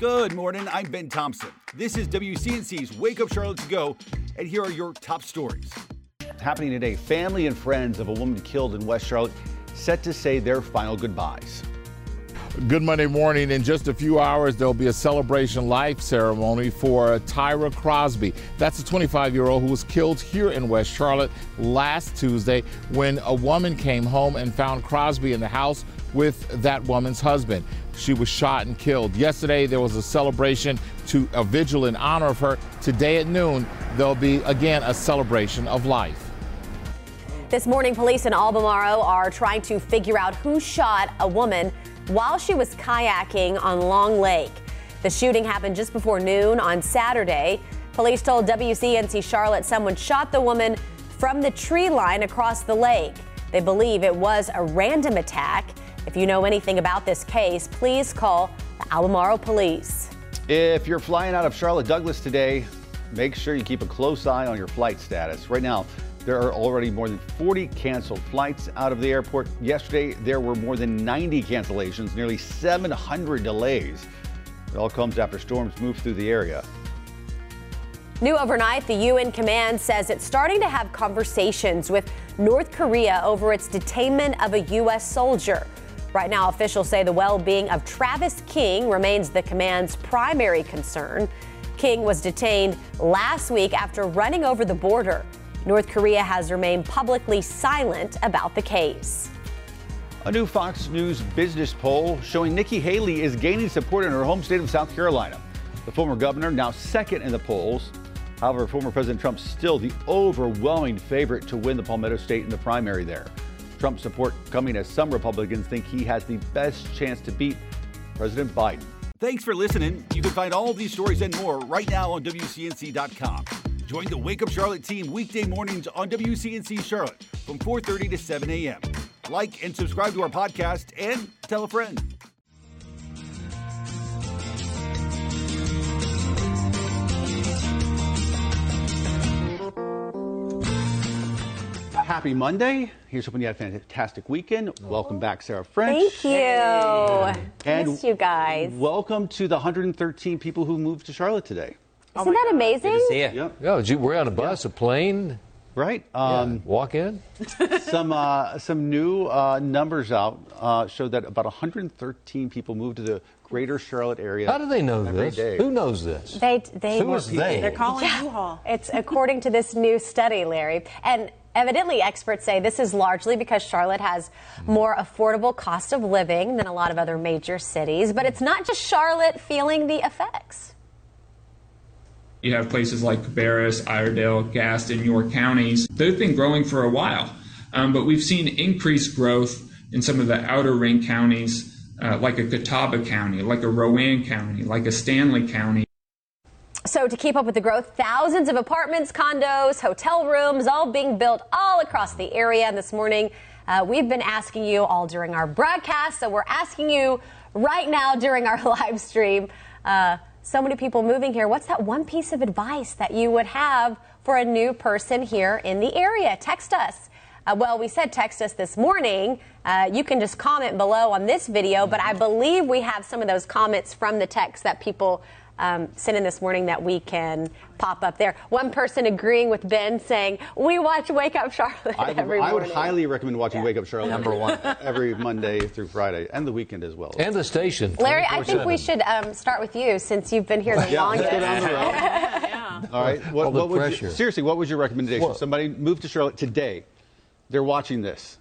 Good morning. I'm Ben Thompson. This is WCNC's Wake Up Charlotte to Go, and here are your top stories. Happening today, family and friends of a woman killed in West Charlotte set to say their final goodbyes. Good Monday morning. In just a few hours, there'll be a celebration life ceremony for Tyra Crosby. That's a 25 year old who was killed here in West Charlotte last Tuesday when a woman came home and found Crosby in the house with that woman's husband. She was shot and killed. Yesterday, there was a celebration to a vigil in honor of her. Today at noon, there'll be again a celebration of life. This morning, police in Albemarle are trying to figure out who shot a woman while she was kayaking on Long Lake. The shooting happened just before noon on Saturday. Police told WCNC Charlotte someone shot the woman from the tree line across the lake. They believe it was a random attack. If you know anything about this case, please call the Albemarle Police. If you're flying out of Charlotte Douglas today, make sure you keep a close eye on your flight status. Right now, there are already more than 40 canceled flights out of the airport. Yesterday, there were more than 90 cancellations, nearly 700 delays. It all comes after storms moved through the area. New overnight, the UN command says it's starting to have conversations with North Korea over its detainment of a U.S. soldier. Right now, officials say the well being of Travis King remains the command's primary concern. King was detained last week after running over the border. North Korea has remained publicly silent about the case. A new Fox News business poll showing Nikki Haley is gaining support in her home state of South Carolina. The former governor now second in the polls. However, former President Trump still the overwhelming favorite to win the Palmetto State in the primary there. Trump's support coming as some Republicans think he has the best chance to beat President Biden. Thanks for listening. You can find all these stories and more right now on WCNC.com. Join the Wake Up Charlotte team weekday mornings on WCNC Charlotte from 4:30 to 7 a.m. Like and subscribe to our podcast and tell a friend. Happy Monday. Here's hoping you had a fantastic weekend. Welcome back, Sarah French. Thank you. And Missed you guys. Welcome to the 113 people who moved to Charlotte today. Isn't that amazing? Yeah. Yep. Yeah, did you, we're on a bus, a plane, Right. yeah, Um, walk in. some uh, some new uh, numbers out uh, show that about 113 people moved to the greater Charlotte area. How do they know every this? day. Who knows this? They they Who is they? They're calling U-Haul. It's according to this new study, Larry. And evidently, experts say this is largely because Charlotte has more affordable cost of living than a lot of other major cities. But it's not just Charlotte feeling the effects. You have places like Cabarrus, Iredell, Gaston, York counties. They've been growing for a while, um, but we've seen increased growth in some of the outer ring counties, uh, like a Catawba County, like a Rowan County, like a Stanly County. So, to keep up with the growth, thousands of apartments, condos, hotel rooms, all being built all across the area. And this morning, uh, we've been asking you all during our broadcast. So, we're asking you right now during our live stream. Uh, so many people moving here. What's that one piece of advice that you would have for a new person here in the area? Text us. Uh, well, we said text us this morning. Uh, you can just comment below on this video, but I believe we have some of those comments from the text that people um, sent in this morning that we can pop up there. One person agreeing with Ben saying, We watch Wake Up Charlotte I would, every I would morning. highly recommend watching Wake Up Charlotte Number one. every Monday through Friday and the weekend as well. And the station. Larry, I think we should um, start with you since you've been here the yeah, longest. let's go down the road. All right. What, All the what would you- pressure. seriously, what was your recommendation? What? Somebody moved to Charlotte today. They're watching this.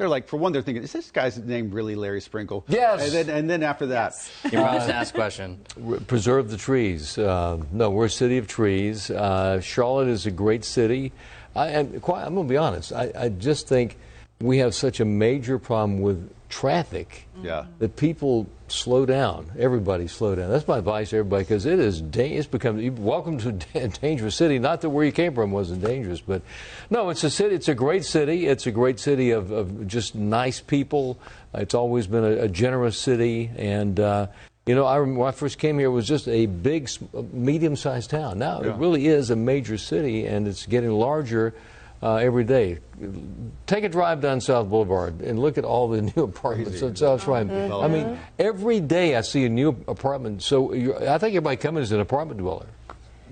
They're like, for one, they're thinking, is this guy's name really Larry Sprinkle? Yes. And then, and then after that, Your most asked question. Preserve the trees. Uh, no, we're a city of trees. Uh, Charlotte is a great city. I, and quite, I'm going to be honest. I, I just think we have such a major problem with traffic yeah. that people slow down. Everybody slow down. That's my advice to everybody because it is da- it's become welcome to a dangerous city. Not that where you came from wasn't dangerous, but no, it's a city. It's a great city. It's a great city of, of just nice people. It's always been a, a generous city, and uh, you know, I remember when I first came here, it was just a big, medium-sized town. Now Yeah. it really is a major city, and it's getting larger. uh, every day. Take a drive down South Boulevard and look at all the new apartments on South Tryon. Uh-huh. I mean, every day I see a new apartment. So you I think everybody coming is an apartment dweller.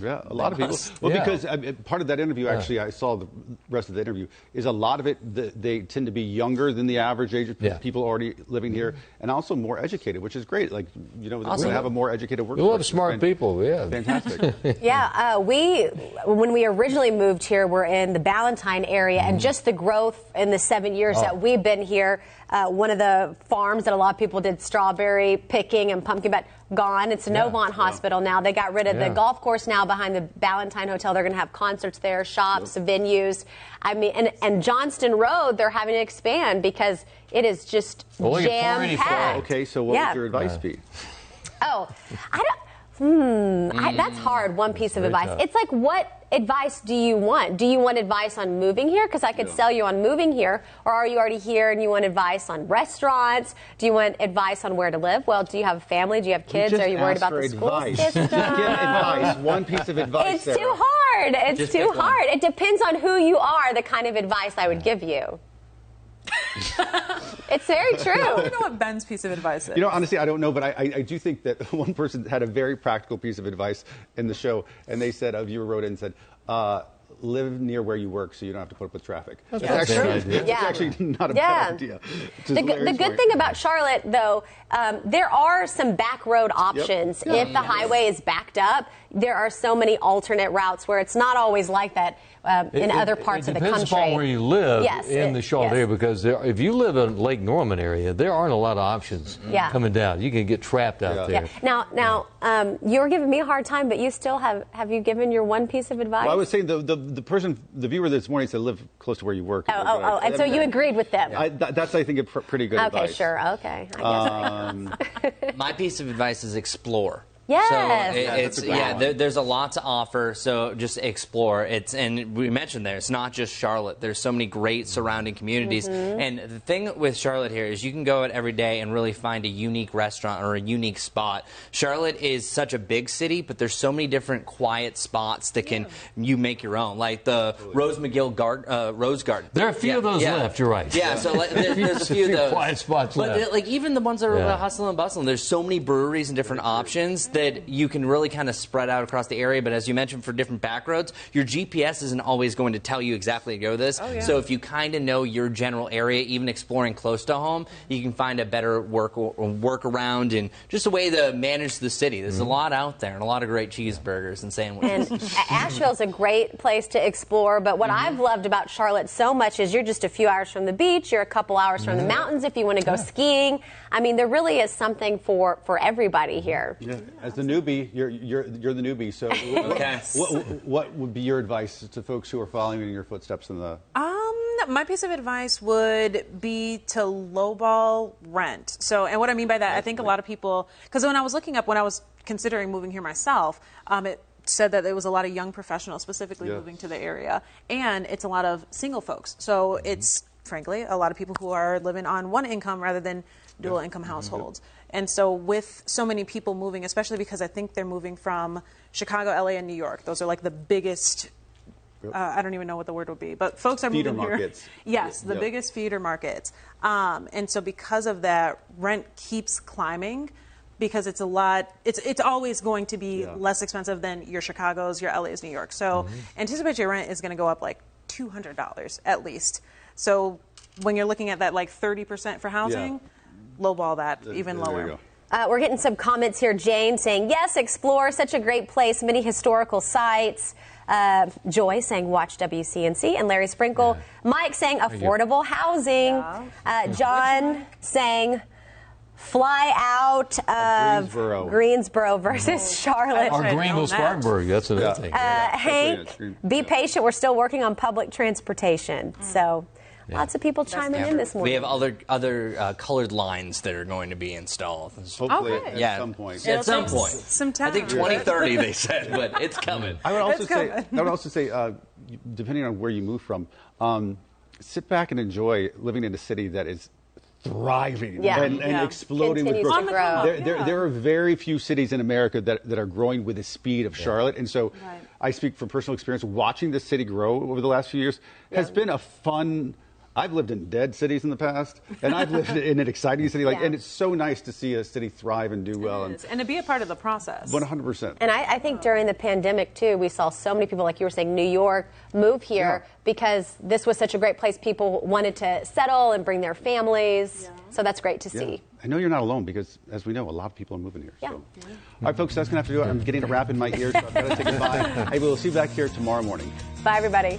Yeah, a lot of people. Well, Yeah. because I mean, part of that interview, actually, I saw the rest of the interview, is a lot of it, the, they tend to be younger than the average age of Yeah. people already living here, and also more educated, which is great. Like, you know, we're going to have a more educated workforce. You love It's smart people, yeah. Fantastic. Yeah, uh, we when we originally moved here, we're in the Ballantyne area, and just the growth in the seven years that we've been here. Uh, one of the farms that a lot of people did strawberry picking and pumpkin, but gone. It's a Yeah. Novant Hospital now. They got rid of Yeah. the golf course now behind the Ballantyne Hotel. They're going to have concerts there, shops, venues. I mean, and, and Johnston Road, they're having to expand because it is just Well, look jam packed. okay, so what yeah. would your advice be? Oh, I don't. Hmm, I, that's hard. One piece of advice. tough. It's like, what advice do you want? Do you want advice on moving here? Because I could sell you on moving here, or are you already here and you want advice on restaurants? Do you want advice on where to live? Well, do you have a family? Do you have kids? Are you worried about the school advice. system? Just give advice. One piece of advice. It's too hard. It's Just too pick one. hard. It depends on who you are, the kind of advice I would give you. it's very true. I don't know what Ben's piece of advice is. You know, honestly, I don't know, but I, I, I do think that one person had a very practical piece of advice in the show, and they said, a viewer wrote in and said, uh, live near where you work so you don't have to put up with traffic. That's actually- actually, That's a good it's idea. actually not a Yeah. bad idea. The, good- the good point. thing about Charlotte, though, um, there are some back road options. If the highway is backed up, there are so many alternate routes where it's not always like that um, in It- other parts it of the country. depends country. upon where you live Yes, in it- the Charlotte yes. area because there, if you live in Lake Norman area, there aren't a lot of options Yeah. coming down. You can get trapped out Yeah. there. Yeah. Now, now, um, you're giving me a hard time, but you still have. Have you given your one piece of advice? Well, I was saying the, the, the person, the viewer this morning said live close to where you work. Oh, oh, oh, and so you agreed with them. I, that, that's, I think, a pr- pretty good okay, advice. Okay, sure. Okay. I guess. Um, My piece of advice is explore. Yes. So Yeah, it- that's it's yeah, there, there's a lot to offer. So just explore. It's and we mentioned there. It's not just Charlotte. There's so many great surrounding communities. Mm-hmm. And the thing with Charlotte here is you can go out every day and really find a unique restaurant or a unique spot. Charlotte is such a big city, but there's so many different quiet spots that can you make your own, like the Rose McGill Gard, uh, Rose Garden. There are a few Yeah, of those yeah. left, you're right. Yeah. So like, there, there's a There's a few, few of those quiet spots but left. like even the ones that are Yeah. hustle and bustle, there's so many breweries and different options that you can really kind of spread out across the area. But as you mentioned, for different back roads, your GPS isn't always going to tell you exactly to go this. Oh, yeah. So if you kind of know your general area, even exploring close to home, you can find a better work work around and just a way to manage the city. There's Mm-hmm. a lot out there and a lot of great cheeseburgers and sandwiches. And Asheville's a great place to explore, but what Mm-hmm. I've loved about Charlotte so much is you're just a few hours from the beach, you're a couple hours from the Mm-hmm. mountains if you want to go skiing. I mean, there really is something for, for everybody here. Yeah. As the newbie, you're, you're, you're the newbie. So, Okay. what, what would be your advice to folks who are following in your footsteps in the Um, my piece of advice would be to lowball rent. So, and what I mean by that, I think a lot of people, because when I was looking up, when I was considering moving here myself, um, it said that there was a lot of young professionals specifically Yeah. moving to the area, and it's a lot of single folks. So it's frankly a lot of people who are living on one income rather than dual income households. And so with so many people moving, especially because I think they're moving from Chicago, LA, and New York. Those are like the biggest uh, I don't even know what the word would be, but folks are Feeder moving markets. here. Yes, the Yep. biggest feeder markets. Um, and so because of that, rent keeps climbing because it's a lot. It's it's always going to be Yeah. less expensive than your Chicago's, your LA's, New York. So anticipate your rent is going to go up like two hundred dollars at least. So when you're looking at that like thirty percent for housing, lowball that even There you lower. go. Uh, we're getting some comments here. Jane saying, yes, explore, such a great place, many historical sites. Uh, Joy saying, watch WCNC. And Larry Sprinkle. Mike saying, affordable housing. Uh, John saying, fly out of Greensboro. Greensboro versus Charlotte. Or right, Greenville. Spartanburg, that's another thing. Uh, Yeah, Hank, be patient. We're still working on public transportation. So lots of people chiming in this morning. we have other other uh, colored lines that are going to be installed. hopefully Okay. at yeah, some point. At some point. some time. I think time. 2030 they said, but it's coming. I would also It's say. I would also say, uh, depending on where you move from, um, sit back and enjoy living in a city that is thriving Yeah. and, and Yeah. exploding Continues with to growth. grow. On the come There, up, there, yeah. there are very few cities in America that, that are growing with the speed of Charlotte. And so Right. I speak from personal experience. Watching this city grow over the last few years has been a fun. I've lived in dead cities in the past, and I've lived in an exciting city. Like, Yeah. and it's so nice to see a city thrive and do well. And and to be a part of the process. 100 percent. And I, I think during the pandemic too, we saw so many people, like you were saying, New York, move here Yeah. because this was such a great place. People wanted to settle and bring their families. So that's great to Yeah. see. I know you're not alone because, as we know, a lot of people are moving here. Yeah. So. All right, folks, that's going to have to do it. I'm getting a wrap in my ears, so I've got to take a bye. Hey, we'll see you back here tomorrow morning. Bye, everybody.